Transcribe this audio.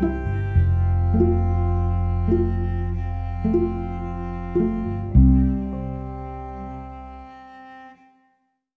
Música